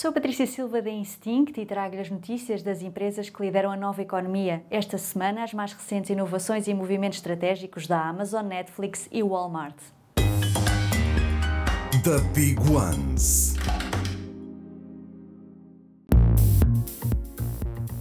Sou Patrícia Silva da Instinct e trago-lhe as notícias das empresas que lideram a nova economia. Esta semana, as mais recentes inovações e movimentos estratégicos da Amazon, Netflix e Walmart. The Big Ones.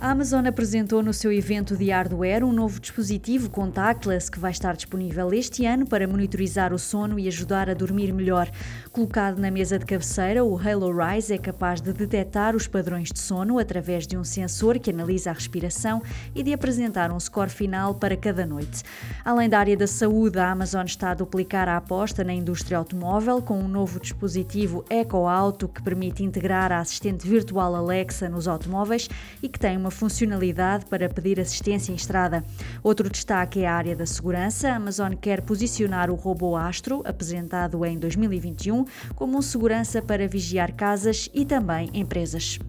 A Amazon apresentou no seu evento de hardware um novo dispositivo contactless que vai estar disponível este ano para monitorizar o sono e ajudar a dormir melhor. Colocado na mesa de cabeceira, o Halo Rise é capaz de detectar os padrões de sono através de um sensor que analisa a respiração e de apresentar um score final para cada noite. Além da área da saúde, a Amazon está a duplicar a aposta na indústria automóvel com um novo dispositivo Echo Auto que permite integrar a assistente virtual Alexa nos automóveis e que tem uma uma funcionalidade para pedir assistência em estrada. Outro destaque é a área da segurança. A Amazon quer posicionar o robô Astro, apresentado em 2021, como um segurança para vigiar casas e também empresas.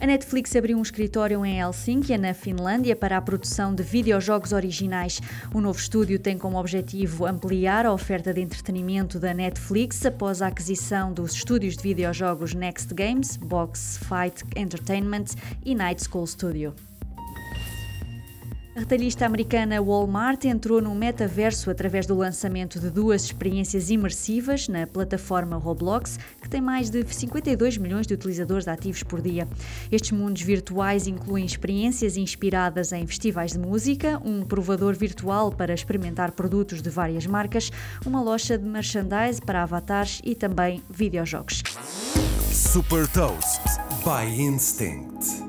A Netflix abriu um escritório em Helsínquia, na Finlândia, para a produção de videojogos originais. O novo estúdio tem como objetivo ampliar a oferta de entretenimento da Netflix após a aquisição dos estúdios de videojogos Next Games, Box Fight Entertainment e Night School Studio. A retalhista americana Walmart entrou no metaverso através do lançamento de duas experiências imersivas na plataforma Roblox, que tem mais de 52 milhões de utilizadores ativos por dia. Estes mundos virtuais incluem experiências inspiradas em festivais de música, um provador virtual para experimentar produtos de várias marcas, uma loja de merchandise para avatares e também videojogos. Super Toast by Instinct.